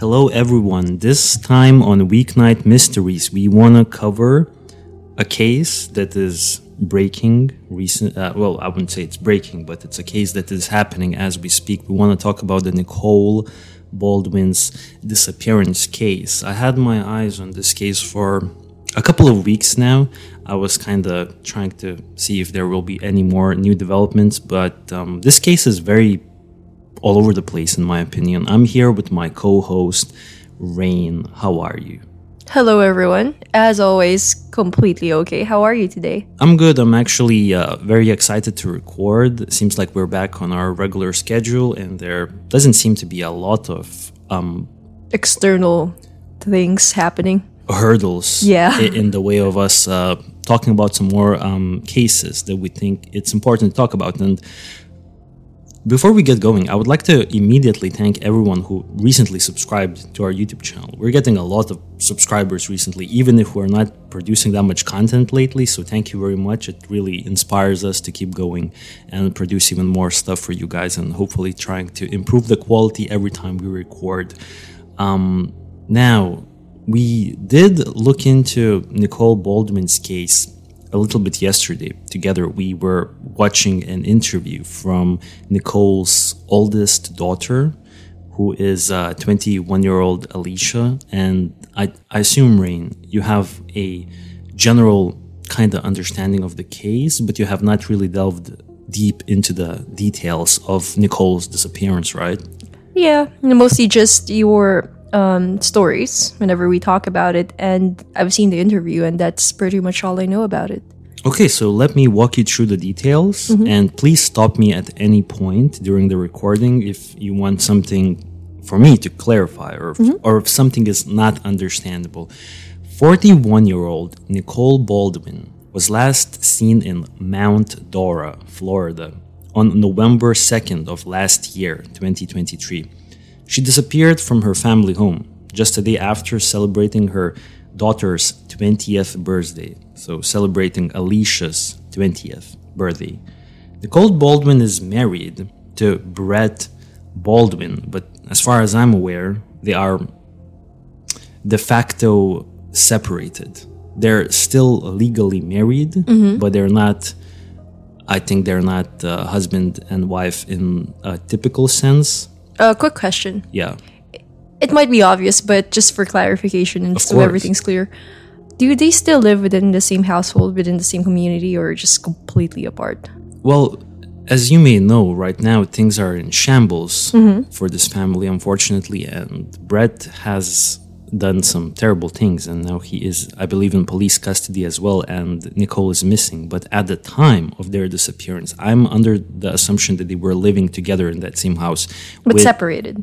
Hello, everyone. This time on Weeknight Mysteries, we want to cover a case that is breaking recent. Uh, well, I wouldn't say it's breaking, but it's a case that is happening as we speak. We want to talk about the Nicole Baldwin's disappearance case. I had my eyes on this case for a couple of weeks now. I was kind of trying to see if there will be any more new developments, but um, this case is very all over the place, in my opinion. I'm here with my co host, Rain. How are you? Hello, everyone. As always, completely okay. How are you today? I'm good. I'm actually uh, very excited to record. It seems like we're back on our regular schedule, and there doesn't seem to be a lot of um, External things happening. hurdles Yeah. in the way of us uh, talking about some more um, cases that we think it's important to talk about. And before we get going, I would like to immediately thank everyone who recently subscribed to our YouTube channel. We're getting a lot of subscribers recently, even if we're not producing that much content lately. So thank you very much. It really inspires us to keep going and produce even more stuff for you guys and hopefully trying to improve the quality every time we record. Um, now, we did look into Nicole Baldwin's case a little bit yesterday. Together, we were watching an interview from Nicole's oldest daughter, who is uh, 21 year old Alicia. And I, I assume, Rain, you have a general kind of understanding of the case, but you have not really delved deep into the details of Nicole's disappearance, right? Yeah, mostly just your um, stories whenever we talk about it. And I've seen the interview, and that's pretty much all I know about it. Okay, so let me walk you through the details and please stop me at any point during the recording if you want something for me to clarify or if, or if something is not understandable. 41 year old Nicole Baldwin was last seen in Mount Dora, Florida on November 2nd of last year, 2023. She disappeared from her family home just a day after celebrating her daughter's 20th birthday, so celebrating Alicia's 20th birthday. Nicole Baldwin is married to Brett Baldwin, but as far as I'm aware, they are de facto separated. They're still legally married, but they're not. I think they're not uh, husband and wife in a typical sense. Uh, quick question. Yeah. It might be obvious, but just for clarification and so everything's clear. Do they still live within the same household, within the same community, or just completely apart? Well, as you may know, right now things are in shambles for this family, unfortunately, and Brett has done some terrible things, and now he is, I believe, in police custody as well, and Nicole is missing. But at the time of their disappearance, I'm under the assumption that they were living together in that same house. But with- separated.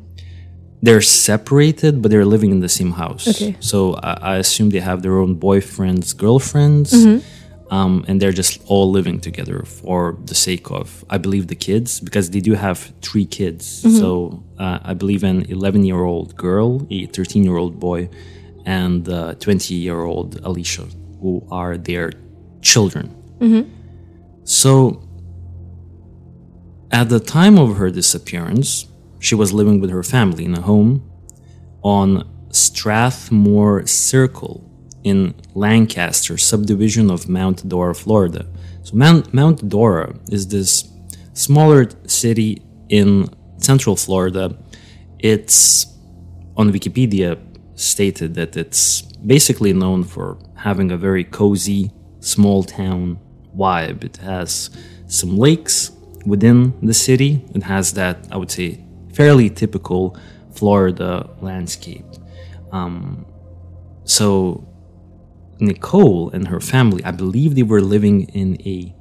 they're separated, but they're living in the same house. Okay. So I, I assume they have their own boyfriends, girlfriends, mm-hmm. Um, and they're just all living together for the sake of, I believe, the kids, because they do have three kids. So uh, I believe an 11 year old girl, a 13 year old boy, and 20 year old Alicia, who are their children. So at the time of her disappearance, she was living with her family in a home on Strathmore Circle in Lancaster, subdivision of Mount Dora, Florida. So Mount, Mount Dora is this smaller city in central Florida. It's on Wikipedia stated that it's basically known for having a very cozy small town vibe. It has some lakes within the city. It has that, I would say, fairly typical Florida landscape. Um, so Nicole and her family, I believe they were living in a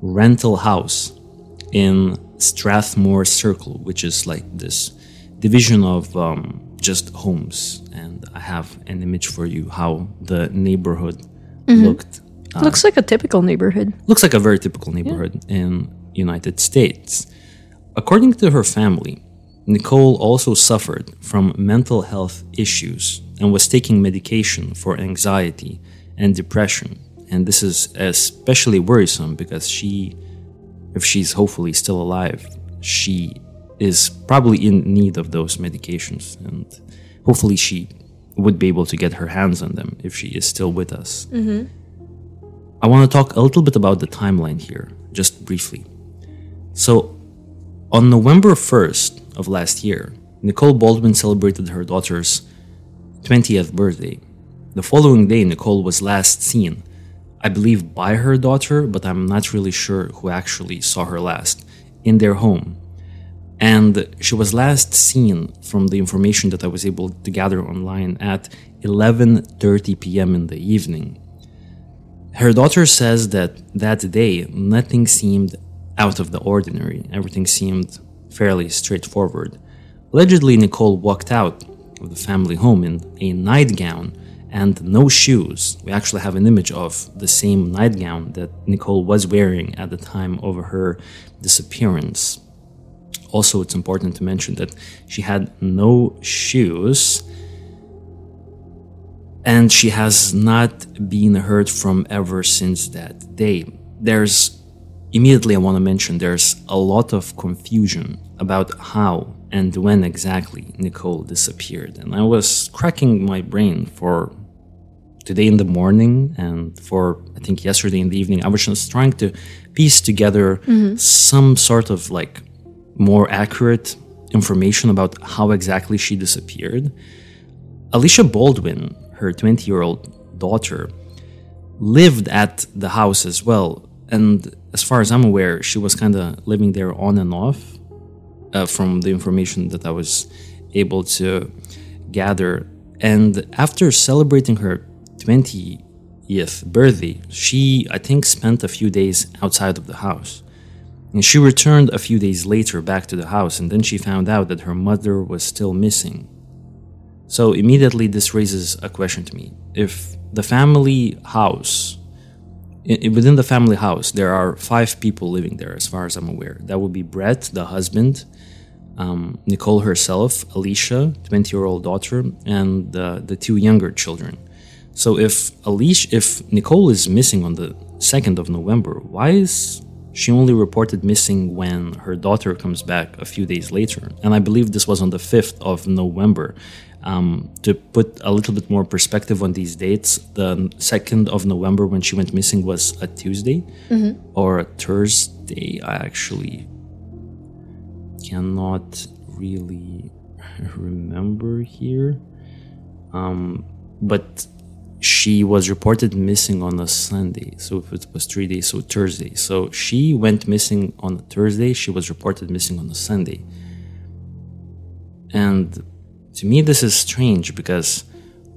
rental house in Strathmore Circle, which is like this division of um, just homes. And I have an image for you how the neighborhood looked. Looks like a typical neighborhood. Looks like a very typical neighborhood in United States. According to her family, Nicole also suffered from mental health issues and was taking medication for anxiety and depression. And this is especially worrisome because she, if she's hopefully still alive, she is probably in need of those medications. And hopefully she would be able to get her hands on them if she is still with us. Mm-hmm. I want to talk a little bit about the timeline here, just briefly. So, on November 1st of last year, Nicole Baldwin celebrated her daughter's 20th birthday. The following day, Nicole was last seen, I believe by her daughter, but I'm not really sure who actually saw her last, in their home. And she was last seen from the information that I was able to gather online at 11:30 p.m. in the evening. Her daughter says that that day nothing seemed out of the ordinary. Everything seemed fairly straightforward. Allegedly, Nicole walked out of the family home in a nightgown and no shoes. We actually have an image of the same nightgown that Nicole was wearing at the time of her disappearance. Also, it's important to mention that she had no shoes and she has not been heard from ever since that day. There's immediately I want to mention there's a lot of confusion about how and when exactly Nicole disappeared. And I was cracking my brain for today in the morning and for I think yesterday in the evening. I was just trying to piece together some sort of like more accurate information about how exactly she disappeared. Alicia Baldwin, her 20 year old daughter, lived at the house as well. And as far as I'm aware, she was kind of living there on and off uh, from the information that I was able to gather. And after celebrating her 20th birthday, she, I think, spent a few days outside of the house. And she returned a few days later back to the house, and then she found out that her mother was still missing. So immediately, this raises a question to me. If the family house, within the family house, there are five people living there, as far as I'm aware. That would be Brett, the husband, um, Nicole herself, Alicia, 20 year old daughter, and uh, the two younger children. So if Alicia, if Nicole is missing on the 2nd of November, why is she only reported missing when her daughter comes back a few days later? And I believe this was on the 5th of November. Um, to put a little bit more perspective on these dates, the 2nd of November when she went missing was a Tuesday or a Thursday. I actually cannot really remember here. Um, but she was reported missing on a Sunday. So if it was three days, so Thursday. So she went missing on a Thursday. She was reported missing on a Sunday. And to me, this is strange because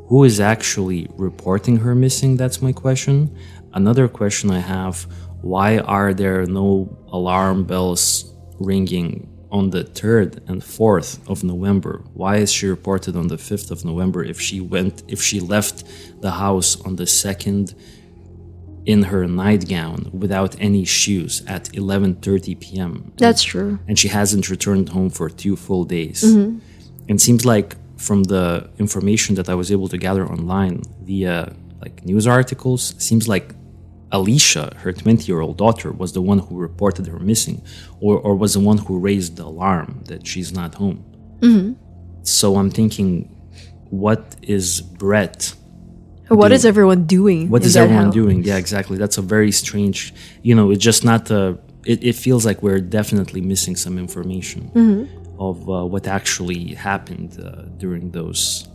who is actually reporting her missing? That's my question. Another question I have why are there no alarm bells ringing on the 3rd and 4th of November? Why is she reported on the 5th of November if she went if she left the house on the 2nd in her nightgown without any shoes at 11:30 p.m. That's true. and she hasn't returned home for two full days. Mm-hmm. And seems like from the information that I was able to gather online via uh, like news articles, seems like Alicia, her 20 year old daughter, was the one who reported her missing or, or was the one who raised the alarm that she's not home. So I'm thinking, what is Brett? What do- is everyone doing? What is everyone house? doing? Yeah, exactly. That's a very strange, you know, it's just not a, it, it feels like we're definitely missing some information Mm-hmm. of uh, what actually happened uh, during those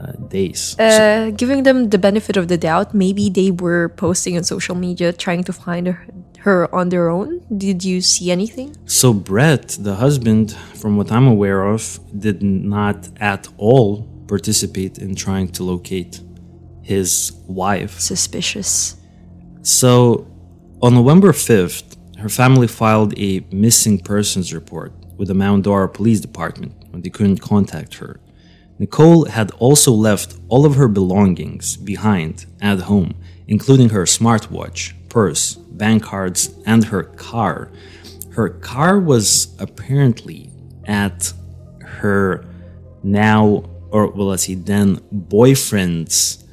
uh, days. Uh, giving them the benefit of the doubt, maybe they were posting on social media trying to find her, her on their own. Did you see anything? So Brett, the husband, from what I'm aware of, did not at all participate in trying to locate his wife. Suspicious. So, on November 5th, her family filed a missing persons report with the Mount Dora Police Department when they couldn't contact her. Nicole had also left all of her belongings behind at home, including her smartwatch, purse, bank cards, and her car. Her car was apparently at her now, or well, let's see, then boyfriend's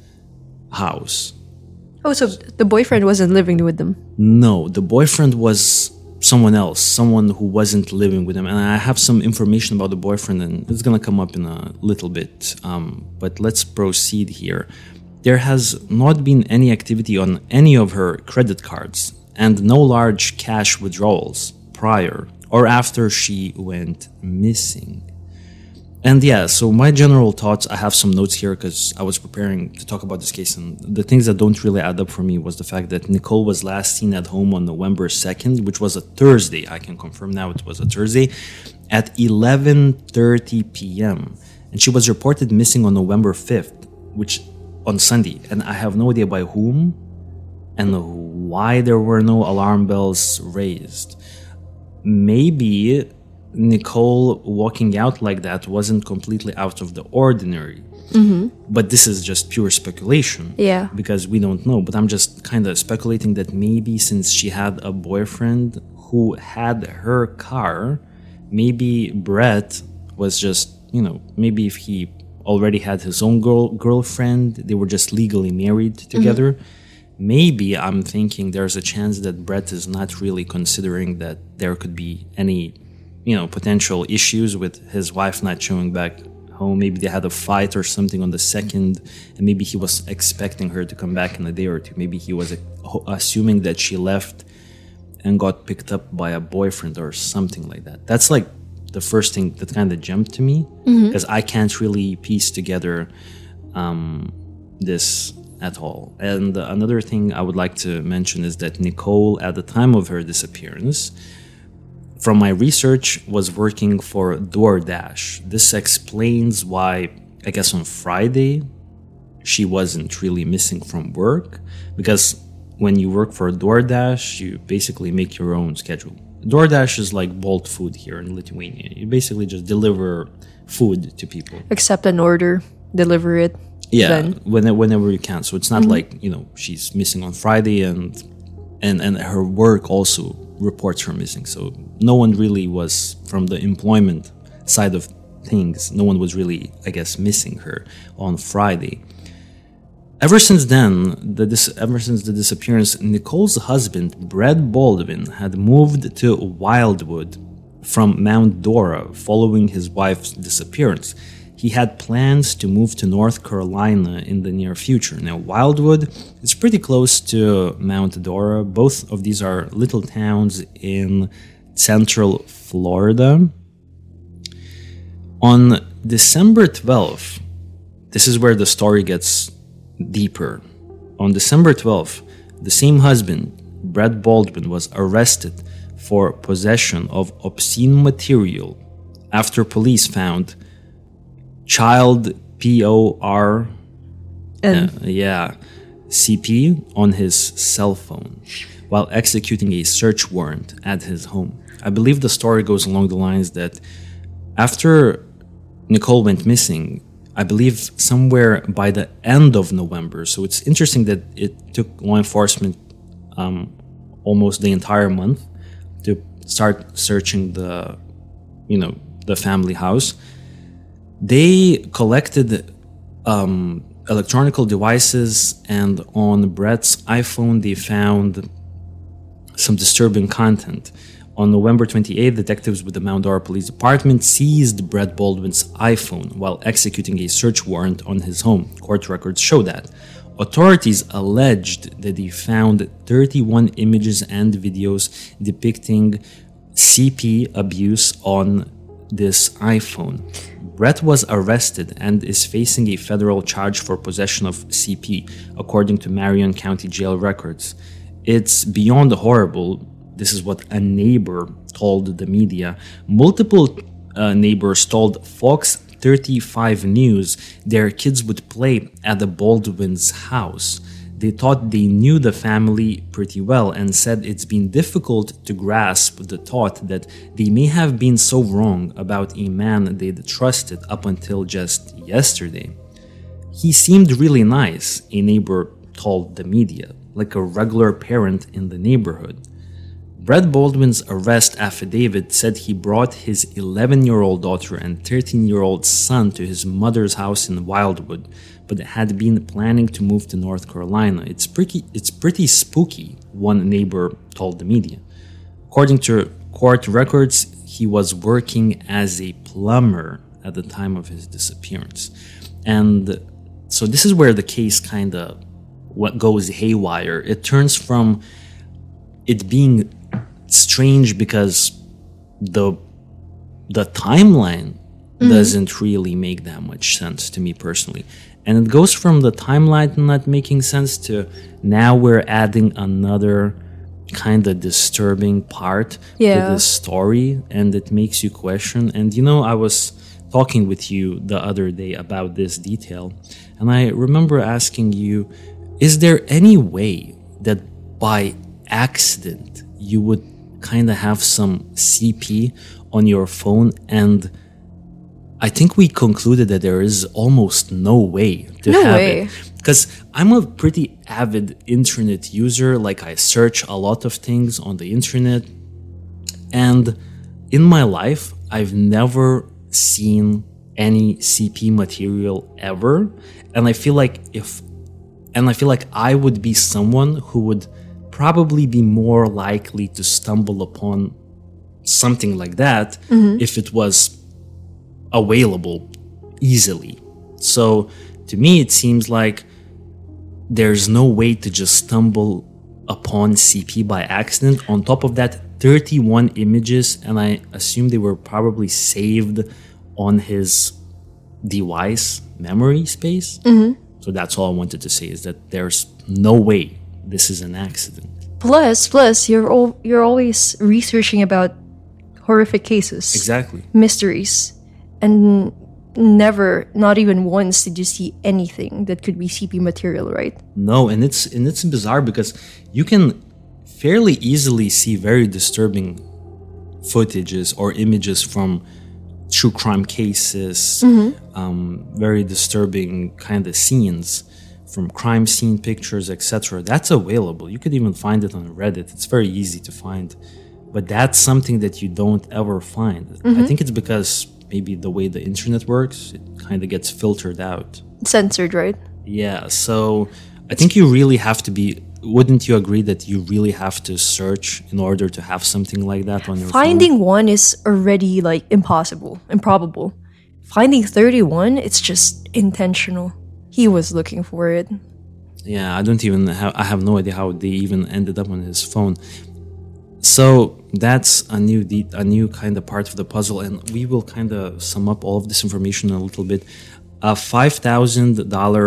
house. Oh, so the boyfriend wasn't living with them. No, the boyfriend was someone else, someone who wasn't living with him. And I have some information about the boyfriend, and it's gonna come up in a little bit. Um, but let's proceed here. There has not been any activity on any of her credit cards, and no large cash withdrawals prior or after she went missing. And yeah, so my general thoughts, I have some notes here because I was preparing to talk about this case. And the things that don't really add up for me was the fact that Nicole was last seen at home on November 2nd, which was a Thursday. I can confirm now it was a Thursday at 11:30 p.m. And she was reported missing on November 5th, which on Sunday. And I have no idea by whom and why there were no alarm bells raised. Maybe Nicole walking out like that wasn't completely out of the ordinary. Mm-hmm. But this is just pure speculation. Yeah. Because we don't know. But I'm just kind of speculating that maybe since she had a boyfriend who had her car, maybe Brett was just, you know, maybe if he already had his own girl girlfriend, they were just legally married mm-hmm. together. Maybe I'm thinking there's a chance that Brett is not really considering that there could be any you know potential issues with his wife not showing back home. Maybe they had a fight or something on the second and maybe he was expecting her to come back in a day or two. Maybe he was uh, assuming that she left and got picked up by a boyfriend or something like that. That's like the first thing that kind of jumped to me. Because i can't really piece together um, this at all. And another thing i would like to mention is that nicole at the time of her disappearance from my research was working for DoorDash. This explains why I guess on Friday she wasn't really missing from work because when you work for DoorDash, you basically make your own schedule. DoorDash is like Bolt Food here in Lithuania. You basically just deliver food to people. Accept an order, deliver it. Yeah, Then. when, whenever you can. So it's not mm-hmm. like you know she's missing on Friday and and and her work also reports were missing. So no one really was from the employment side of things. No one was really, I guess, missing her on Friday. Ever since then, the dis- ever since the disappearance, Nicole's husband, Brad Baldwin, had moved to Wildwood from Mount Dora following his wife's disappearance. He had plans to move to North Carolina in the near future. Now, Wildwood is pretty close to Mount Dora. Both of these are little towns in central Florida. On December 12th, this is where the story gets deeper. On December 12th, the same husband, Brett Baldwin, was arrested for possession of obscene material after police found child P O R uh, yeah, CP on his cell phone while executing a search warrant at his home. I believe the story goes along the lines that after Nicole went missing, I believe somewhere by the end of November. So it's interesting that it took law enforcement um, almost the entire month to start searching the, you know, the family house they collected um, electronical devices and on brett's iphone they found some disturbing content. On november 28, detectives with the mount dora police department seized brett baldwin's iphone while executing a search warrant on his home. Court records show that. Authorities alleged that they found 31 images and videos depicting cp abuse on this iphone Brett was arrested and is facing a federal charge for possession of CP, according to Marion County Jail records. It's beyond horrible. This is what a neighbor told the media. Multiple uh, neighbors told Fox 35 News their kids would play at the Baldwin's house. They thought they knew the family pretty well and said it's been difficult to grasp the thought that they may have been so wrong about a man they'd trusted up until just yesterday. He seemed really nice, a neighbor told the media, like a regular parent in the neighborhood. Brett Baldwin's arrest affidavit said he brought his 11 year old daughter and 13 year old son to his mother's house in Wildwood, but had been planning to move to North Carolina. It's pretty, it's pretty spooky, one neighbor told the media. according to court records, he was working as a plumber at the time of his disappearance. And so this is where the case kind of what goes haywire. It turns from it being strange because the the timeline mm-hmm. doesn't really make that much sense to me personally. And it goes from the timeline not making sense to now we're adding another kind of disturbing part Yeah. to this story and it makes you question. And you know, I was talking with you the other day about this detail, and I remember asking you, is there any way that by accident you would kind of have some CP on your phone and I think we concluded that there is almost no way to No have way. it. Because I'm a pretty avid internet user. Like I search a lot of things on the internet. And in my life, I've never seen any CP material ever. And I feel like if, and I feel like I would be someone who would probably be more likely to stumble upon something like that mm-hmm. if it was available easily. So to me, it seems like there's no way to just stumble upon CP by accident. On top of that, 31 images, and I assume they were probably saved on his device memory space. Mm-hmm. So that's all I wanted to say is that there's no way this is an accident. Plus, plus, you're al- you're always researching about horrific cases, Exactly. mysteries, and never, not even once, did you see anything that could be CP material, right? No, and it's and it's bizarre because you can fairly easily see very disturbing footages or images from true crime cases, um, very disturbing kind of scenes from crime scene pictures, etc. That's available. You could even find it on Reddit. It's very easy to find, but that's something that you don't ever find. I mm-hmm. think it's because maybe the way the internet works, it kind of gets filtered out. Censored, right? Yeah, so I think you really have to be. Wouldn't you agree that you really have to search in order to have something like that on your phone? Finding one is already like impossible, improbable. Finding 31, it's just intentional. He was looking for it. Yeah, I don't even have. I have no idea how they even ended up on his phone. So that's a new de- a new kind of part of the puzzle, and we will kind of sum up all of this information a little bit. A five thousand dollar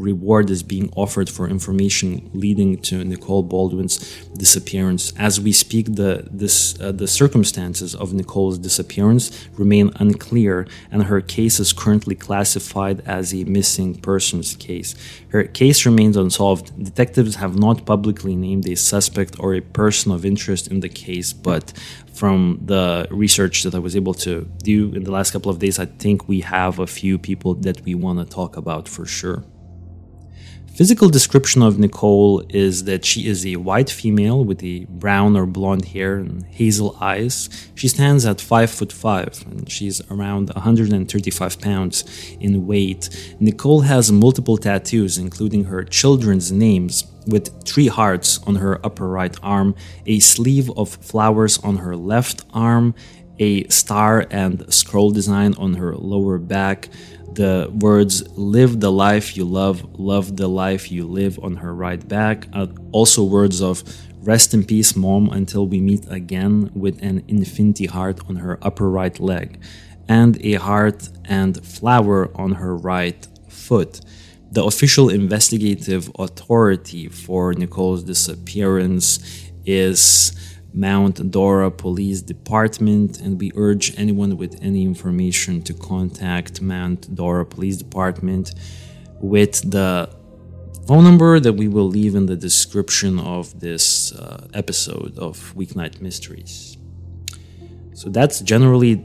reward is being offered for information leading to Nicole Baldwin's disappearance. As we speak, the this uh, the circumstances of Nicole's disappearance remain unclear, and her case is currently classified as a missing persons case. Her case remains unsolved. Detectives have not publicly named a suspect or a person of interest in the case, but from the research that I was able to do in the last couple of days, I think we have a few people that we want to talk about for sure. Physical description of Nicole is that she is a white female with a brown or blonde hair and hazel eyes. She stands at 5 foot 5 and she's around 135 pounds in weight. Nicole has multiple tattoos, including her children's names, with three hearts on her upper right arm, a sleeve of flowers on her left arm, a star and scroll design on her lower back, the words live the life you love, love the life you live on her right back. Uh, also, words of rest in peace, mom, until we meet again, with an infinity heart on her upper right leg, and a heart and flower on her right foot. The official investigative authority for Nicole's disappearance is Mount Dora Police Department, and we urge anyone with any information to contact Mount Dora Police Department with the phone number that we will leave in the description of this uh, episode of Weeknight Mysteries. So that's generally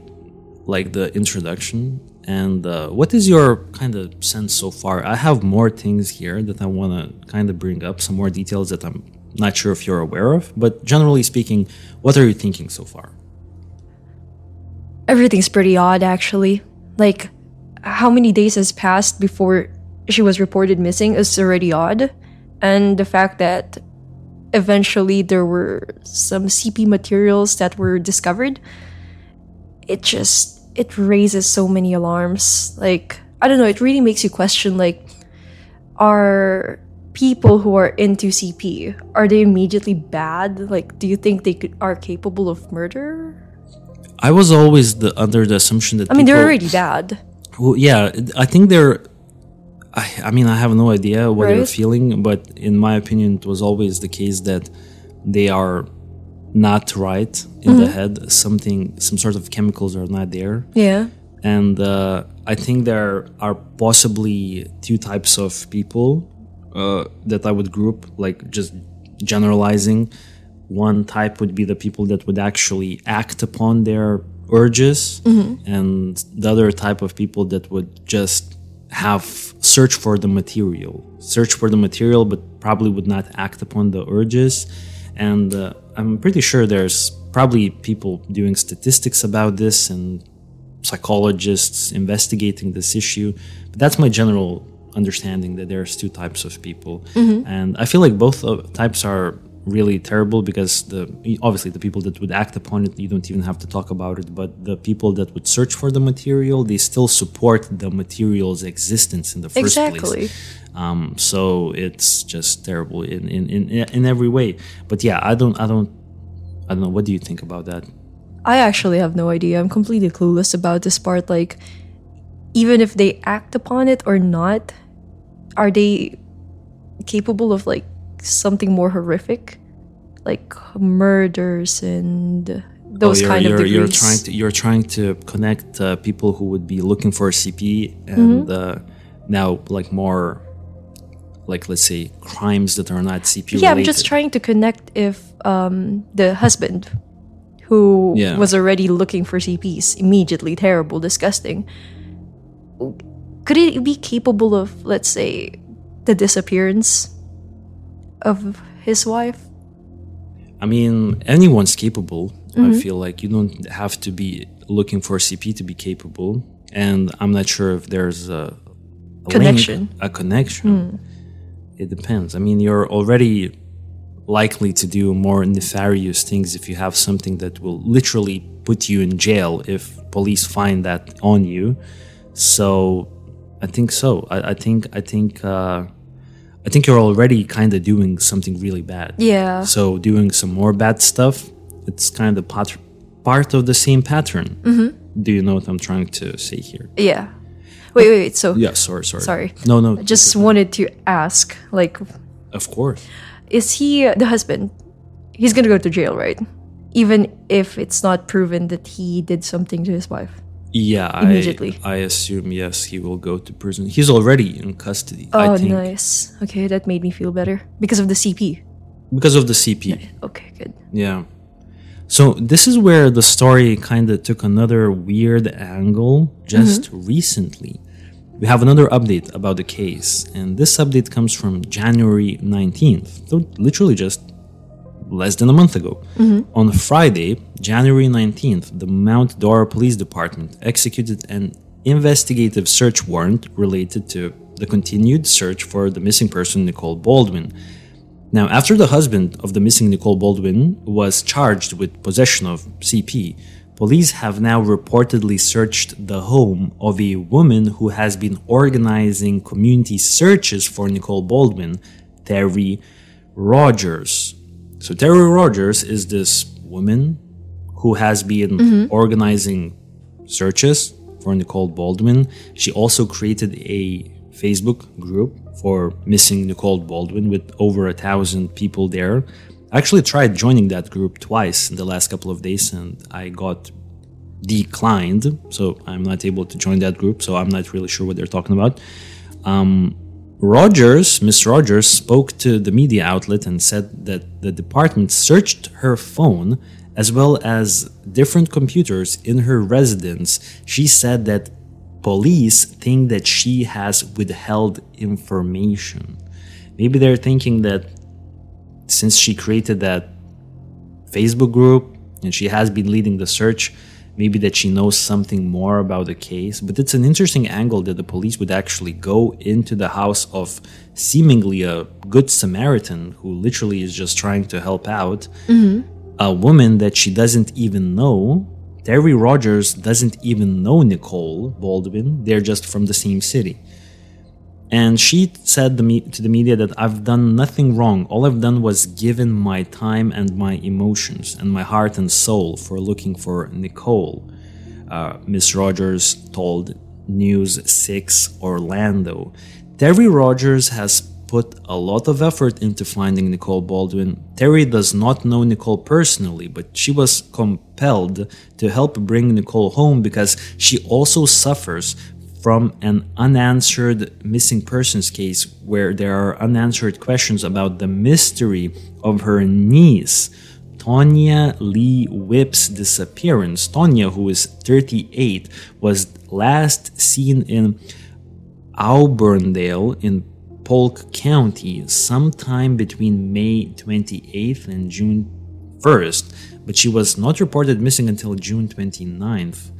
like the introduction. And uh, what is your kind of sense so far? I have more things here that I want to kind of bring up, some more details that I'm not sure if you're aware of. But generally speaking, what are you thinking so far? Everything's pretty odd, actually. Like, how many days has passed before she was reported missing is already odd. And the fact that eventually there were some CP materials that were discovered, it just it raises so many alarms. Like I don't know, it really makes you question like are people who are into CP are they immediately bad? Like do you think they could, are capable of murder? I was always the under the assumption that I mean, they're people- already bad. Well, yeah, I think they're. I, I mean, I have no idea what they're feeling, but in my opinion, it was always the case that they are not right in the head. Something, some sort of chemicals are not there, Yeah. and uh, I think there are possibly two types of people uh, that I would group, like just generalizing. One type would be the people that would actually act upon their urges, and the other type of people that would just have search for the material, search for the material, but probably would not act upon the urges. And uh, I'm pretty sure there's probably people doing statistics about this and psychologists investigating this issue. But that's my general understanding that there's two types of people, and I feel like both types are really terrible because the obviously the people that would act upon it you don't even have to talk about it but the people that would search for the material they still support the material's existence in the first Exactly. place um, so it's just terrible in, in, in, in every way but yeah i don't i don't i don't know what do you think about that I actually have no idea. I'm completely clueless about this part. Like, even if they act upon it or not, are they capable of like something more horrific, like murders and those Oh, kind of you're, you're trying to you're trying to connect uh, people who would be looking for a CP and uh, now like more like let's say crimes that are not CP yeah, I'm just trying to connect if um, the husband who Yeah. was already looking for CPs immediately terrible, disgusting. Could it be capable of, let's say, the disappearance of his wife? I mean, anyone's capable. Mm-hmm. I feel like you don't have to be looking for CP to be capable. And I'm not sure if there's a, a Connection. link, a connection. It depends. I mean, you're already likely to do more nefarious things if you have something that will literally put you in jail if police find that on you. So, I think so. I, I think I think uh, I think you're already kind of doing something really bad. Yeah. So doing some more bad stuff, it's kind of pat- part of the same pattern. Mm-hmm. Do you know what I'm trying to say here? Yeah. Wait, wait, wait. So, Yeah, sorry, sorry. Sorry. No, no. I just wanted to ask, like, of course. is he the husband? He's gonna go to jail, right? Even if it's not proven that he did something to his wife. Yeah, Immediately. I, I assume yes, he will go to prison. He's already in custody. Oh, I think nice. Okay, that made me feel better because of the CP. because of the CP. Okay, good. Yeah. So this is where the story kind of took another weird angle just mm-hmm. recently. We have another update about the case, and this update comes from January 19th, so literally just less than a month ago. Mm-hmm. On Friday, January 19th, the Mount Dora Police Department executed an investigative search warrant related to the continued search for the missing person Nicole Baldwin. Now, after the husband of the missing Nicole Baldwin was charged with possession of CP, police have now reportedly searched the home of a woman who has been organizing community searches for Nicole Baldwin, Terry Rogers. So, Terry Rogers is this woman who has been organizing searches for Nicole Baldwin. She also created a Facebook group for missing Nicole Baldwin with over a thousand people there. I actually tried joining that group twice in the last couple of days and I got declined. So I'm not able to join that group. So I'm not really sure what they're talking about. Um, Rogers, Miss Rogers, spoke to the media outlet and said that the department searched her phone as well as different computers in her residence. She said that police think that she has withheld information. Maybe they're thinking that since she created that Facebook group and she has been leading the search, maybe that she knows something more about the case. But it's an interesting angle that the police would actually go into the house of seemingly a good Samaritan who literally is just trying to help out mm-hmm. a woman that she doesn't even know. Terry Rogers doesn't even know Nicole Baldwin, they're just from the same city. And she said to the media that I've done nothing wrong. All I've done was given my time and my emotions and my heart and soul for looking for Nicole. Uh, Miss Rogers told News 6 Orlando. Terry Rogers has put a lot of effort into finding Nicole Baldwin. Terry does not know Nicole personally, but she was compelled to help bring Nicole home because she also suffers from an unanswered missing persons case where there are unanswered questions about the mystery of her niece, Tonya Lee Whip's disappearance. Tonya, who is 38, was last seen in Auburndale in Polk County sometime between May 28th and June 1st, but she was not reported missing until June 29th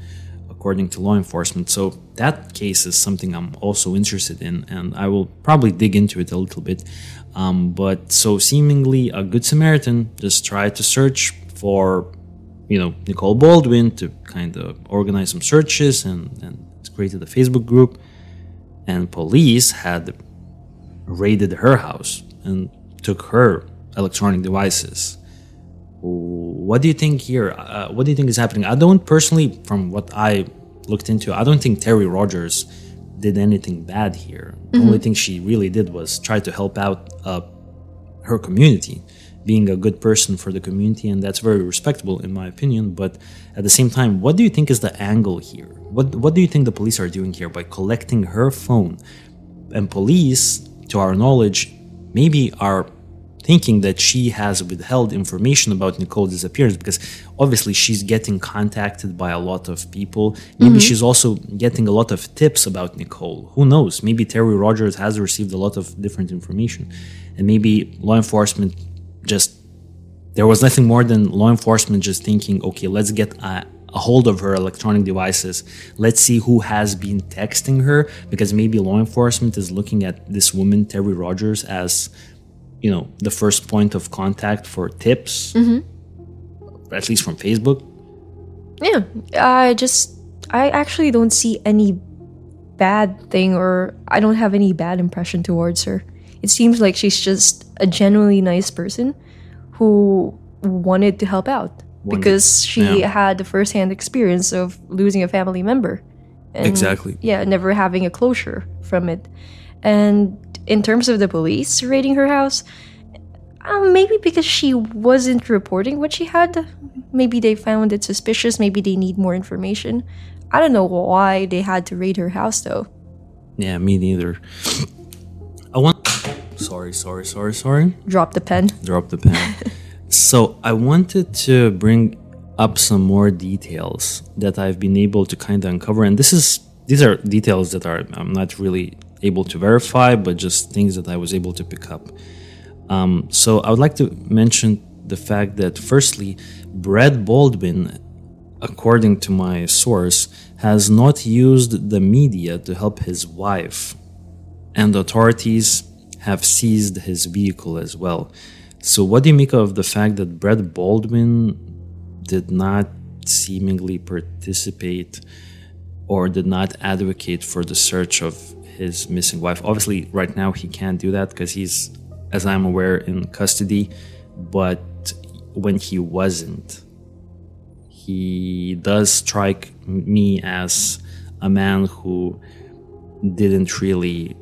according to law enforcement. So that case is something I'm also interested in, and I will probably dig into it a little bit. Um, but so seemingly a good Samaritan just tried to search for, you know, Nicole Baldwin to kind of organize some searches and, and created a Facebook group. And police had raided her house and took her electronic devices what do you think here? Uh, what do you think is happening? I don't personally, from what I looked into, I don't think Terry Rogers did anything bad here. The only thing she really did was try to help out uh, her community, being a good person for the community, and that's very respectable in my opinion. But at the same time, what do you think is the angle here? What What do you think the police are doing here by collecting her phone? And police, to our knowledge, maybe are thinking that she has withheld information about Nicole's disappearance because obviously she's getting contacted by a lot of people. Maybe mm-hmm. she's also getting a lot of tips about Nicole. Who knows? Maybe Terry Rogers has received a lot of different information. And maybe law enforcement just, there was nothing more than law enforcement just thinking, okay, let's get a, a hold of her electronic devices. Let's see who has been texting her because maybe law enforcement is looking at this woman, Terry Rogers, as you know the first point of contact for tips mm-hmm. at least from facebook Yeah, I just I actually don't see any bad thing or I don't have any bad impression towards her. It seems like she's just a genuinely nice person who wanted to help out Wanted- because she yeah. had the first-hand experience of losing a family member. And, Exactly. Yeah, never having a closure from it. And in terms of the police raiding her house, um, maybe because she wasn't reporting what she had. Maybe they found it suspicious. Maybe they need more information. I don't know why they had to raid her house though. yeah me neither i want sorry sorry sorry sorry Drop the pen. drop the pen so i wanted to bring up some more details that i've been able to kind of uncover and this is these are details that are i'm not really able to verify but just things that i was able to pick up Um, so I would like to mention the fact that, firstly, Brad Baldwin, according to my source, has not used the media to help his wife, and authorities have seized his vehicle as well. So, what do you make of the fact that Brad Baldwin did not seemingly participate or did not advocate for the search of his missing wife? Obviously, right now he can't do that because he's as I'm aware, in custody. But when he wasn't, he does strike me as a man who didn't really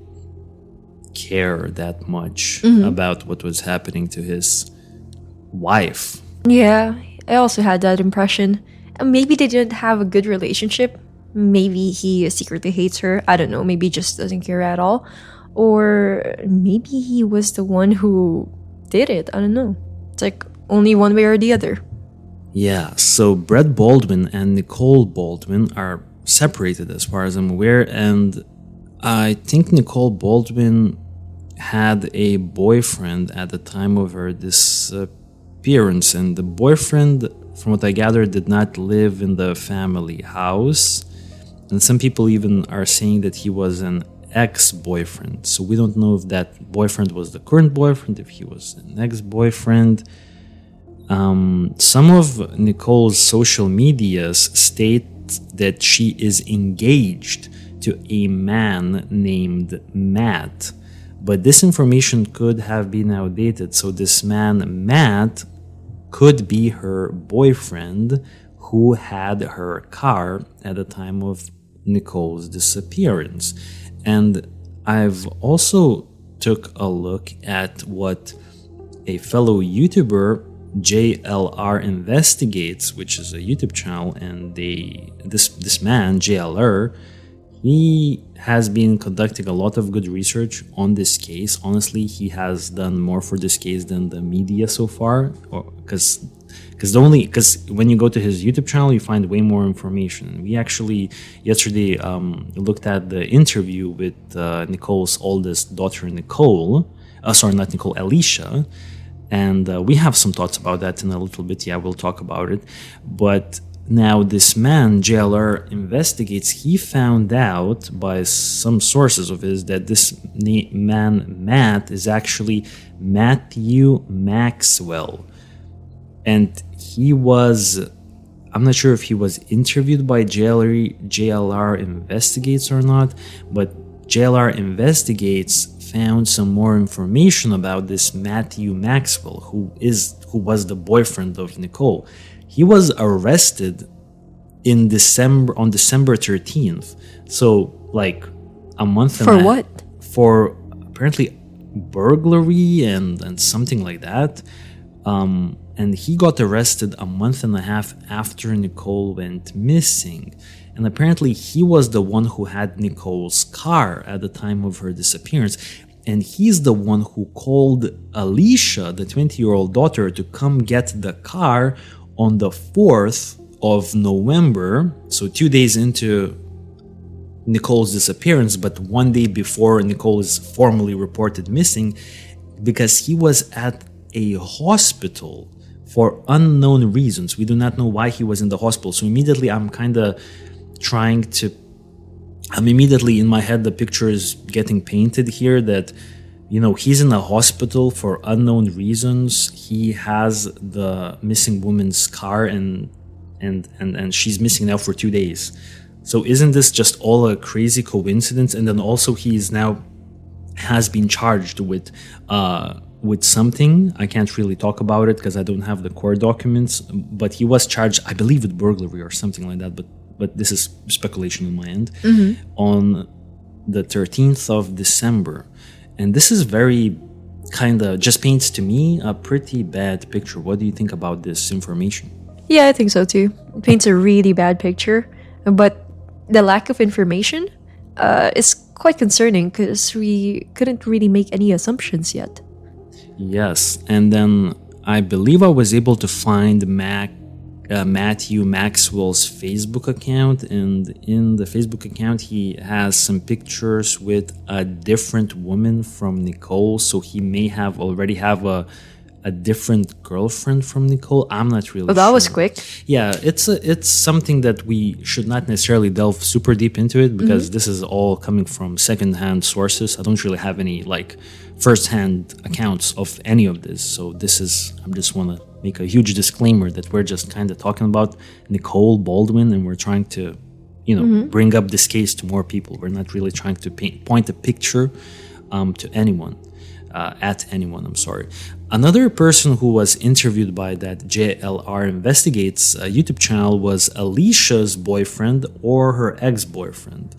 care that much mm-hmm. about what was happening to his wife. Yeah, I also had that impression. And maybe they didn't have a good relationship. Maybe he secretly hates her. I don't know. Maybe just doesn't care at all. Or maybe he was the one who did it. I don't know. It's like only one way or the other. Yeah, so Brett Baldwin and Nicole Baldwin are separated as far as I'm aware, and I think Nicole Baldwin had a boyfriend at the time of her disappearance, and the boyfriend from what I gather, did not live in the family house. And some people even are saying that he was an ex boyfriend. So we don't know if that boyfriend was the current boyfriend, if he was an ex boyfriend. Um, some of Nicole's social medias state that she is engaged to a man named Matt. But this information could have been outdated. So this man, Matt, could be her boyfriend who had her car at the time of Nicole's disappearance. And I've also took a look at what a fellow YouTuber JLR Investigates, which is a YouTube channel, and they this this man JLR, he has been conducting a lot of good research on this case. Honestly, he has done more for this case than the media so far, because because the only because when you go to his YouTube channel, you find way more information. We actually yesterday um, looked at the interview with uh, Nicole's oldest daughter, Nicole. Uh, sorry, not Nicole, Alicia and uh, we have some thoughts about that in a little bit. Yeah, we'll talk about it. But now, this man, JLR investigates, he found out by some sources of his that this man, Matt, is actually Matthew Maxwell. And he was, I'm not sure if he was interviewed by JLR, JLR Investigates or not, but JLR Investigates found some more information about this Matthew Maxwell, who is who was the boyfriend of Nicole. He was arrested in December on December 13th. So like a month for what? For apparently burglary and and something like that. Um, and he got arrested a month and a half after Nicole went missing. And apparently, he was the one who had Nicole's car at the time of her disappearance. And he's the one who called Alicia, the 20 year old daughter, to come get the car on the 4th of November. So, two days into Nicole's disappearance, but one day before Nicole is formally reported missing, because he was at a hospital for unknown reasons. We do not know why he was in the hospital. So, immediately I'm kind of trying to i'm immediately in my head the picture is getting painted here that you know he's in a hospital for unknown reasons he has the missing woman's car and and and, and she's missing now for two days so isn't this just all a crazy coincidence and then also he's now has been charged with uh with something i can't really talk about it because i don't have the court documents but he was charged i believe with burglary or something like that but but this is speculation on my end, mm-hmm. on the 13th of December. And this is very kind of just paints to me a pretty bad picture. What do you think about this information? Yeah, I think so too. It paints a really bad picture. But the lack of information uh, is quite concerning because we couldn't really make any assumptions yet. Yes. And then I believe I was able to find Mac uh, Matthew Maxwell's Facebook account, and in the Facebook account, he has some pictures with a different woman from Nicole. So he may have already have a a different girlfriend from Nicole. I'm not really. Oh, that sure. was quick. Yeah, it's a, it's something that we should not necessarily delve super deep into it because mm-hmm. this is all coming from secondhand sources. I don't really have any like firsthand accounts of any of this. So this is I'm just want to make a huge disclaimer that we're just kind of talking about Nicole Baldwin and we're trying to, you know, mm-hmm. bring up this case to more people. We're not really trying to paint, point a picture um, to anyone, uh, at anyone, I'm sorry. Another person who was interviewed by that JLR Investigates uh, YouTube channel was Alicia's boyfriend or her ex boyfriend.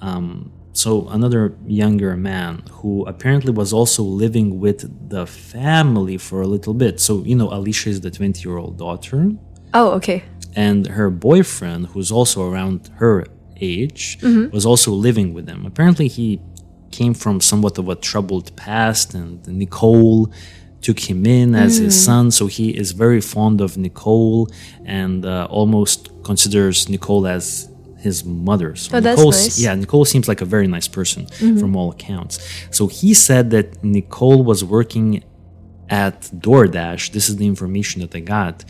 Um, so another younger man who apparently was also living with the family for a little bit. So you know, Alicia is the twenty-year-old daughter. Oh, okay. And her boyfriend, who's also around her age, mm-hmm. was also living with them. Apparently, he came from somewhat of a troubled past, and Nicole took him in as mm. his son. So he is very fond of Nicole and uh, almost considers Nicole as his mother. So oh, Nicole, nice. yeah, Nicole seems like a very nice person mm-hmm. from all accounts. So he said that Nicole was working at DoorDash. This is the information that I got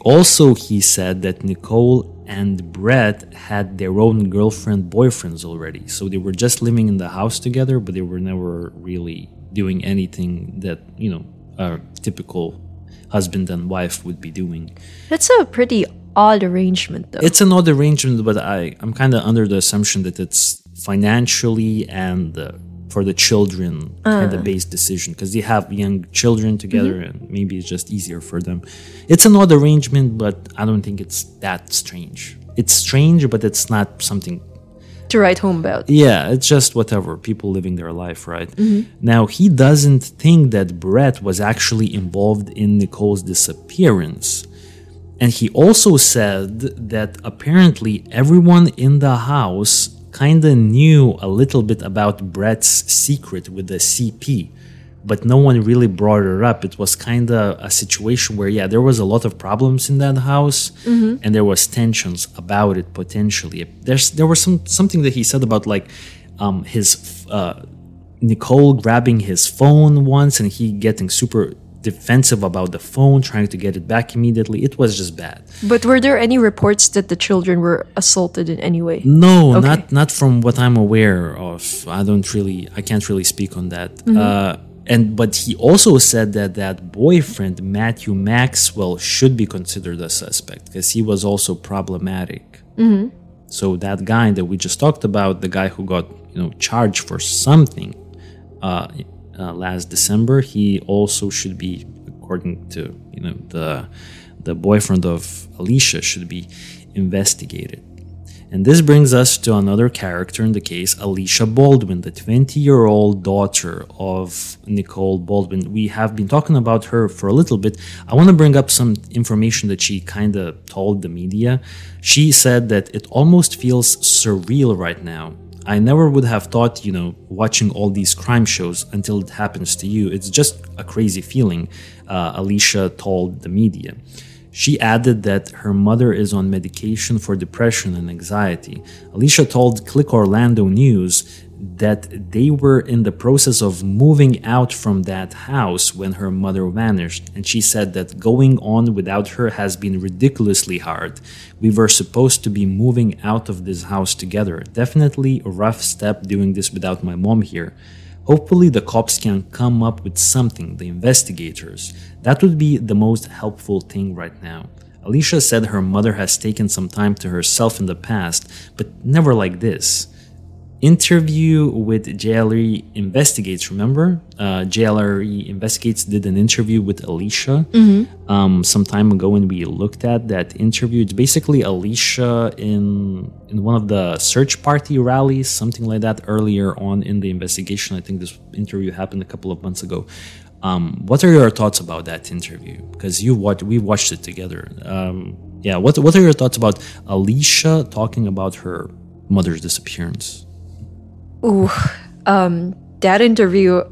Also, he said that Nicole and Brett had their own girlfriend boyfriends already. So they were just living in the house together, but they were never really doing anything that, you know, a typical husband and wife would be doing. That's a pretty odd arrangement, though. It's an odd arrangement, but I, I'm kind of under the assumption that it's financially and uh, for the children kind of based decision because they have young children together and maybe it's just easier for them. It's an odd arrangement, but I don't think it's that strange. It's strange, but it's not something to write home about. yeah, it's just whatever. People living their life, right? Mm-hmm. Now, he doesn't think that Brett was actually involved in Nicole's disappearance. And he also said that apparently everyone in the house kind of knew a little bit about Brett's secret with the CP, but no one really brought it up. It was kind of a situation where, yeah, there was a lot of problems in that house, and there was tensions about it potentially. There's there was some something that he said about like um, his uh, Nicole grabbing his phone once and he getting super defensive about the phone, trying to get it back immediately. It was just bad. But were there any reports that the children were assaulted in any way? No, not not from what I'm aware of. I don't really, I can't really speak on that. Uh, and but he also said that that boyfriend Matthew Maxwell should be considered a suspect because he was also problematic. So that guy that we just talked about, the guy who got you know charged for something uh, uh, last December, he also should be, according to you know the the boyfriend of Alicia, should be investigated. And this brings us to another character in the case, Alicia Baldwin, the 20 year old daughter of Nicole Baldwin. We have been talking about her for a little bit. I want to bring up some information that she kind of told the media. She said that it almost feels surreal right now. I never would have thought, you know, watching all these crime shows until it happens to you. It's just a crazy feeling, uh, Alicia told the media. She added that her mother is on medication for depression and anxiety. Alicia told Click Orlando News that they were in the process of moving out from that house when her mother vanished, and she said that going on without her has been ridiculously hard. We were supposed to be moving out of this house together. Definitely a rough step doing this without my mom here. Hopefully, the cops can come up with something, the investigators. That would be the most helpful thing right now. Alicia said her mother has taken some time to herself in the past, but never like this. Interview with JLRE Investigates, remember? Uh, JLRE Investigates did an interview with Alicia um, some time ago, and we looked at that interview. It's basically Alicia in in one of the search party rallies, something like that, earlier on in the investigation. I think this interview happened a couple of months ago. Um, what are your thoughts about that interview? Because you watched, we watched it together. Um, yeah, what what are your thoughts about Alicia talking about her mother's disappearance? Ooh, um, that interview,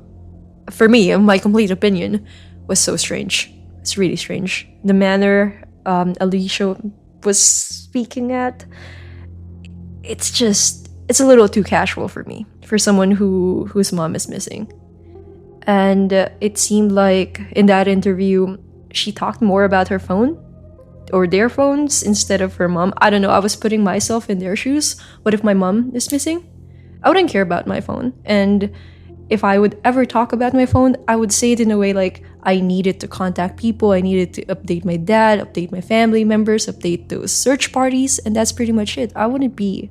for me, in my complete opinion, was so strange. It's really strange. The manner um, Alicia was speaking at, it's just, it's a little too casual for me, for someone who whose mom is missing. And uh, it seemed like in that interview, she talked more about her phone or their phones instead of her mom. I don't know. I was putting myself in their shoes. What if my mom is missing? I wouldn't care about my phone. And if I would ever talk about my phone, I would say it in a way like I needed to contact people, I needed to update my dad, update my family members, update those search parties, and that's pretty much it. I wouldn't be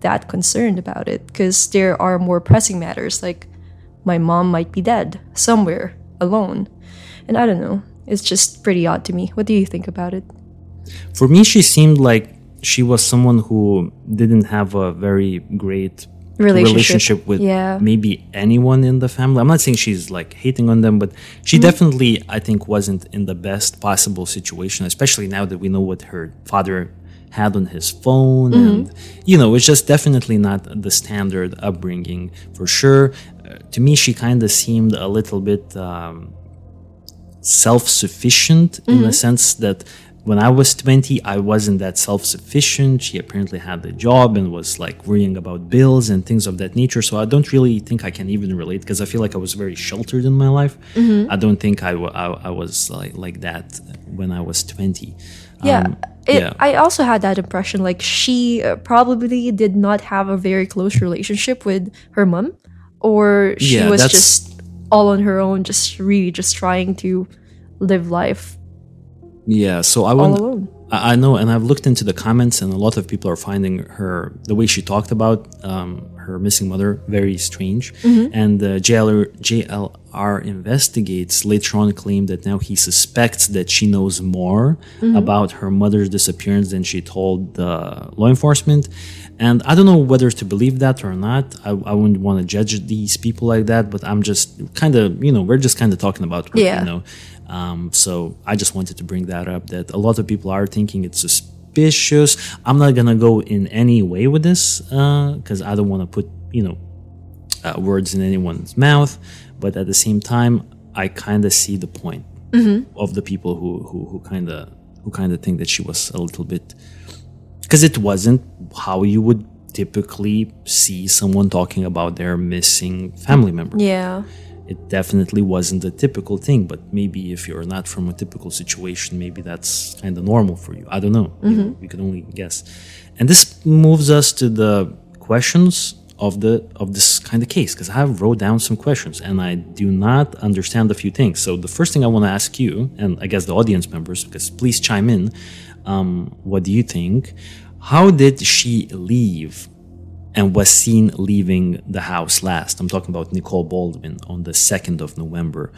that concerned about it because there are more pressing matters like my mom might be dead somewhere alone. And I don't know. It's just pretty odd to me. What do you think about it? For me, she seemed like she was someone who didn't have a very great Relationship. relationship with Yeah. maybe anyone in the family. I'm not saying she's like hating on them, but she definitely, I think, wasn't in the best possible situation, especially now that we know what her father had on his phone. And, you know, it's just definitely not the standard upbringing for sure. Uh, to me, she kind of seemed a little bit. Um, self-sufficient in the sense that when I was 20, I wasn't that self-sufficient. She apparently had a job and was like worrying about bills and things of that nature. So I don't really think I can even relate because I feel like I was very sheltered in my life. I don't think I, I, I was like, like that when I was 20. Yeah. Um, it, yeah. I also had that impression. Like she uh, probably did not have a very close relationship with her mom, or she Yeah, was just all on her own, just really just trying to live life yeah. So I wouldn't. I know, and I've looked into the comments, and a lot of people are finding her the way she talked about um, her missing mother very strange. And uh, JLR, JLR investigates later on claimed that now he suspects that she knows more about her mother's disappearance than she told the law enforcement. And I don't know whether to believe that or not. I, I wouldn't want to judge these people like that, but I'm just kind of, you know, we're just kind of talking about what Yeah. we know. Um, so I just wanted to bring that up that a lot of people are thinking it's suspicious. I'm not gonna go in any way with this because I don't want to put you know uh, words in anyone's mouth. But at the same time, I kind of see the point of the people who who who kind of who kind of think that she was a little bit because it wasn't how you would typically see someone talking about their missing family member Yeah. It definitely wasn't a typical thing but maybe if you're not from a typical situation maybe that's kind of normal for you. I don't know. You know, we can only guess. And this moves us to the questions of the of this kind of case because i have wrote down some questions and i do not understand a few things. So the first thing i want to ask you and i guess the audience members because please chime in um, what do you think? How did she leave and was seen leaving the house last. I'm talking about Nicole Baldwin on the 2nd of November.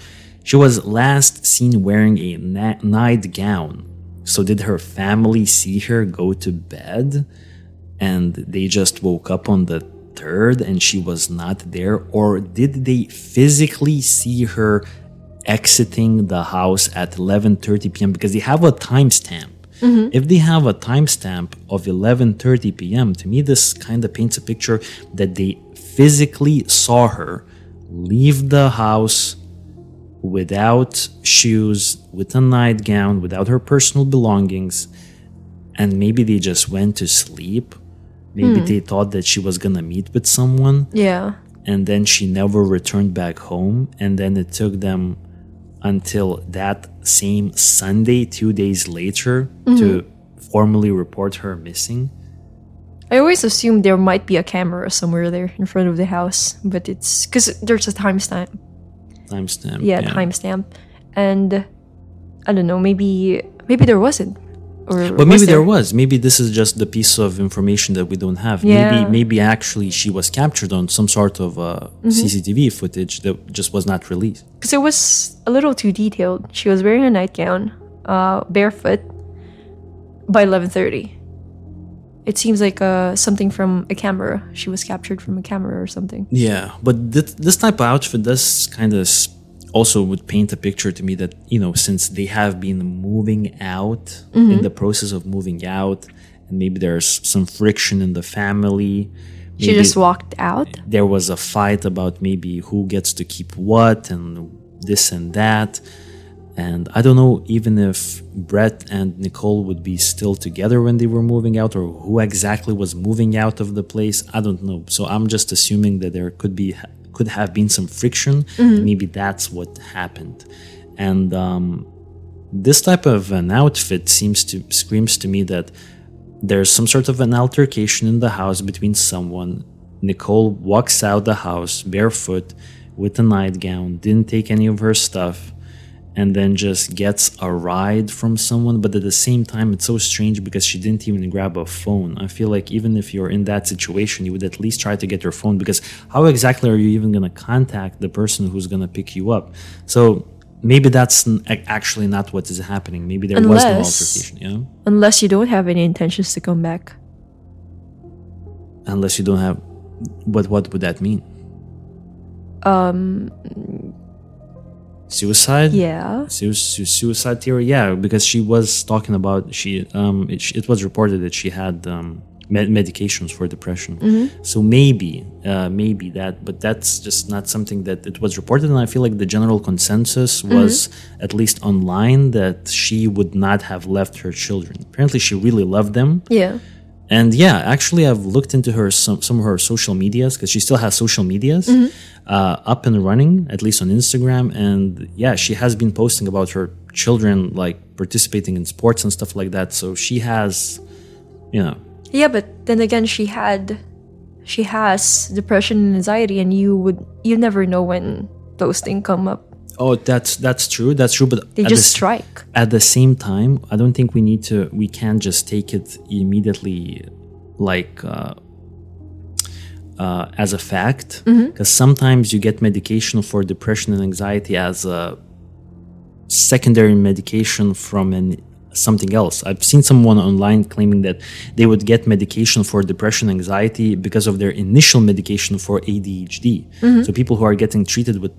She was last seen wearing a na- nightgown. So, did her family see her go to bed and they just woke up on the 3rd and she was not there? Or did they physically see her exiting the house at 11:30 p.m. because they have a timestamp? Mm-hmm. If they have a timestamp of 11:30 p.m., to me this kind of paints a picture that they physically saw her leave the house without shoes, with a nightgown, without her personal belongings, and maybe they just went to sleep. Maybe hmm. they thought that she was gonna meet with someone, Yeah. and then she never returned back home. And then it took them until that same Sunday, two days later, to mm-hmm. formally report her missing. I always assumed there might be a camera somewhere there in front of the house, but it's because there's a timestamp. Timestamp. Yeah, timestamp, and I don't know. Maybe maybe there wasn't, or But maybe there was. Maybe this is just the piece of information that we don't have. Yeah. Maybe maybe actually she was captured on some sort of uh, Mm-hmm. CCTV footage that just was not released. because it was a little too detailed. She was wearing a nightgown, uh, barefoot, by eleven thirty. It seems like uh, something from a camera. She was captured from a camera or something. Yeah, but this, this type of outfit does kind of also would paint a picture to me that you know since they have been moving out Mm-hmm. in the process of moving out, and maybe there's some friction in the family. She just walked out. there was a fight about maybe who gets to keep what and this and that. And I don't know even if Brett and Nicole would be still together when they were moving out or who exactly was moving out of the place. I don't know. So I'm just assuming that there could be could have been some friction. Maybe that's what happened. And um, this type of an outfit seems to screams to me that there's some sort of an altercation in the house between someone. Nicole walks out the house barefoot with a nightgown, didn't take any of her stuff, and then just gets a ride from someone. But at the same time, it's so strange because she didn't even grab a phone. I feel like even if you're in that situation, you would at least try to get your phone because how exactly are you even going to contact the person who's going to pick you up? So maybe that's actually not what is happening. Maybe there was no Unless- altercation, you know? Unless you don't have any intentions to come back. unless you don't have but what would that mean Um, suicide? Yeah. Su- su- suicide theory? Yeah because she was talking about she um it, it was reported that she had um med- medications for depression. So maybe uh maybe that but that's just not something that it was reported and i feel like the general consensus was at least online that she would not have left her children. Apparently she really loved them. Yeah. And yeah, actually, I've looked into her some some of her social medias because she still has social medias uh, up and running, at least on Instagram. And yeah, she has been posting about her children like participating in sports and stuff like that. So she has, you know, Yeah, but then again, she had, she has depression and anxiety, and you would, you never know when those things come up. Oh, that's that's true. That's true. But They at just the strike. at the same time, I don't think we need to. We can't just take it immediately, like. Uh, uh, as a fact, because sometimes you get medication for depression and anxiety as a secondary medication from an something else. I've seen someone online claiming that they would get medication for depression anxiety because of their initial medication for ADHD. So people who are getting treated with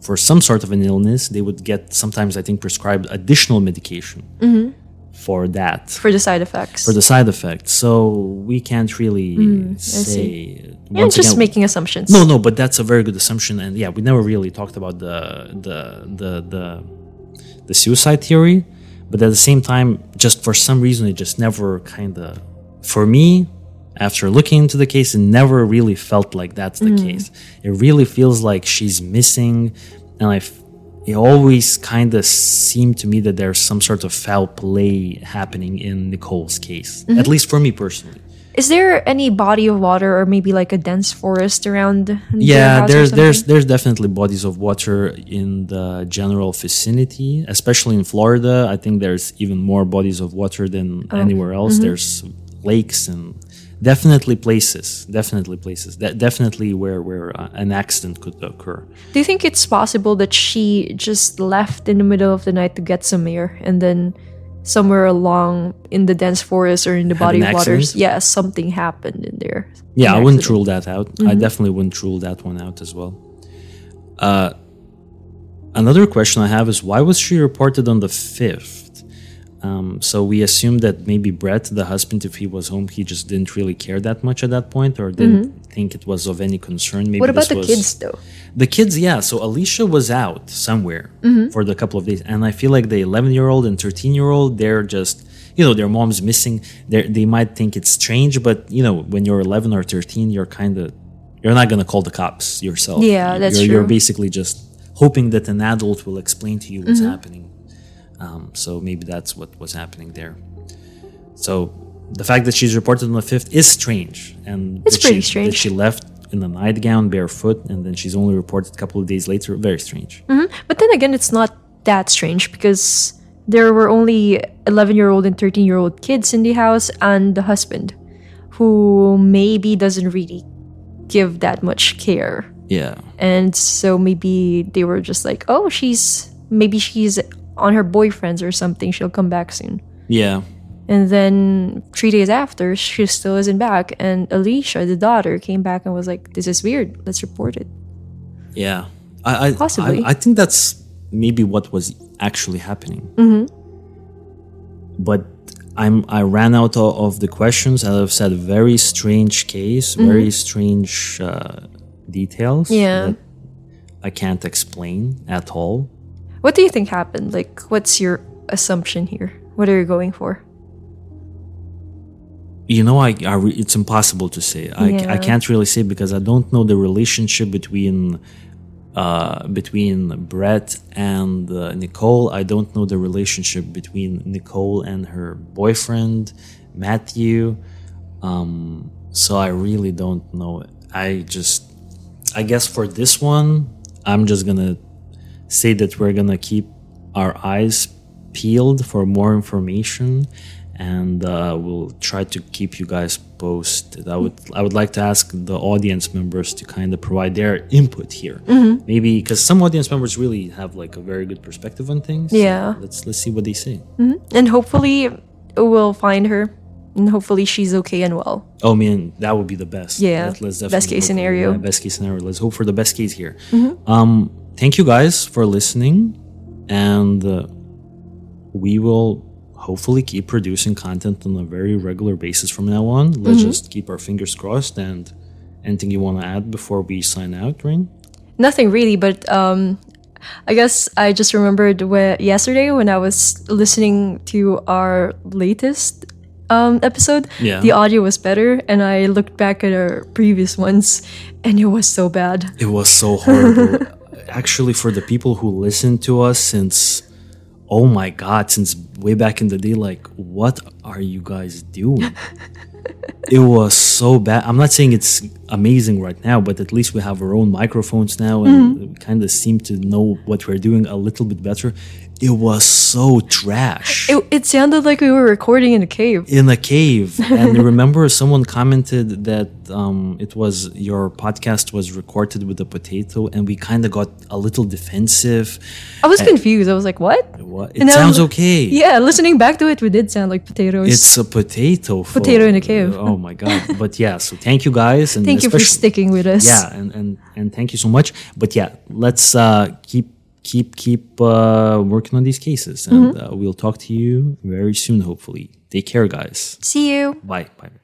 for some sort of an illness, they would get sometimes I think prescribed additional medication mm-hmm. for that for the side effects. for the side effects. So we can't really mm, say. You're just again- making assumptions. no, no, but that's a very good assumption, and yeah, we never really talked about the the the the the suicide theory, but at the same time, just for some reason, it just never kind of, for me, after looking into the case, it never really felt like that's the case. It really feels like she's missing, and I. It always kind of seemed to me that there's some sort of foul play happening in Nicole's case, at least for me personally. Is there any body of water or maybe like a dense forest around? yeah there's there's there's definitely bodies of water in the general vicinity especially in florida i think there's even more bodies of water than Oh. anywhere else Mm-hmm. there's lakes and definitely places definitely places. That definitely where where uh, an accident could occur. Do you think it's possible that she just left in the middle of the night to get some air and then somewhere along in the dense forest or in the Had body of waters, yeah, something happened in there? yeah i wouldn't rule that out. I definitely wouldn't rule that one out as well. Uh, another question i have is why was she reported on the 5th um, so we assumed that maybe Brett, the husband, if he was home, he just didn't really care that much at that point, or didn't mm-hmm. think it was of any concern. Maybe What about the was- kids though? The kids, yeah. So Alicia was out somewhere mm-hmm. for the couple of days, and I feel like the 11 year old and 13 year old, they're just, you know, their mom's missing. They they might think it's strange, but you know, when you're 11 or 13, you're kind of, you're not gonna call the cops yourself. Yeah, that's you're, You're basically just hoping that an adult will explain to you what's mm-hmm. happening. Um, so maybe that's what was happening there. So the fact that she's reported on the fifth is strange, and It's that pretty she, strange. That she left in a nightgown, barefoot, and then she's only reported a couple of days later. Very strange. But then again, it's not that strange because there were only 11 year old and 13 year old kids in the house and the husband who maybe doesn't really give that much care. Yeah, And so maybe they were just like, oh, she's maybe she's on her boyfriend's or something. She'll come back soon. yeah, And then three days after, she still isn't back. And Alicia, the daughter, came back and was like, this is weird. Let's report it. yeah. I, I Possibly. I, I think that's maybe what was actually happening. But I'm I ran out of, the questions. As I've said, very strange case, very strange uh, details. Yeah. that I can't explain at all. What do you think happened? Like, what's your assumption here? What are you going for? You know, I, I re- it's impossible to say. I, Yeah. I can't really say because I don't know the relationship between uh, between Brett and uh, Nicole. I don't know the relationship between Nicole and her boyfriend Matthew. Um, so I really don't know. I just, I guess for this one, I'm just gonna say that we're gonna keep our eyes peeled for more information and uh, we'll try to keep you guys posted i would i would like to ask the audience members to kind of provide their input here maybe because some audience members really have like a very good perspective on things Yeah. let's let's see what they say And hopefully, we'll find her. And hopefully, she's okay and well. oh man that would be the best Yeah. Let- let's Best case scenario. Mm-hmm. best case scenario let's hope for the best case here um thank you guys for listening and uh, we will hopefully keep producing content on a very regular basis from now on let's Mm-hmm. just keep our fingers crossed and anything you want to add before we sign out rain Nothing really, but um, I guess I just remembered where, yesterday when I was listening to our latest um, episode, Yeah. the audio was better, and I looked back at our previous ones, and it was so bad. it was so horrible actually for the people who listened to us since oh my god, since way back in the day, like, what are you guys doing? it was so bad. I'm not saying it's amazing right now, but at least we have our own microphones now and Mm-hmm. kind of seem to know what we're doing a little bit better. It was so trash. It, it sounded like we were recording in a cave. in a cave and remember someone commented that um, it was your podcast was recorded with a potato and we kind of got a little defensive I was confused. I was like, what? what? it And sounds okay Yeah, listening back to it, we did sound like potatoes. it's a potato for- Potato in a cave. oh my god but yeah so thank you guys and Thank you for sticking with us. yeah and, and and thank you so much but yeah let's uh keep keep keep uh working on these cases. And Mm-hmm. uh, we'll talk to you very soon hopefully. Take care guys. See you. bye. Bye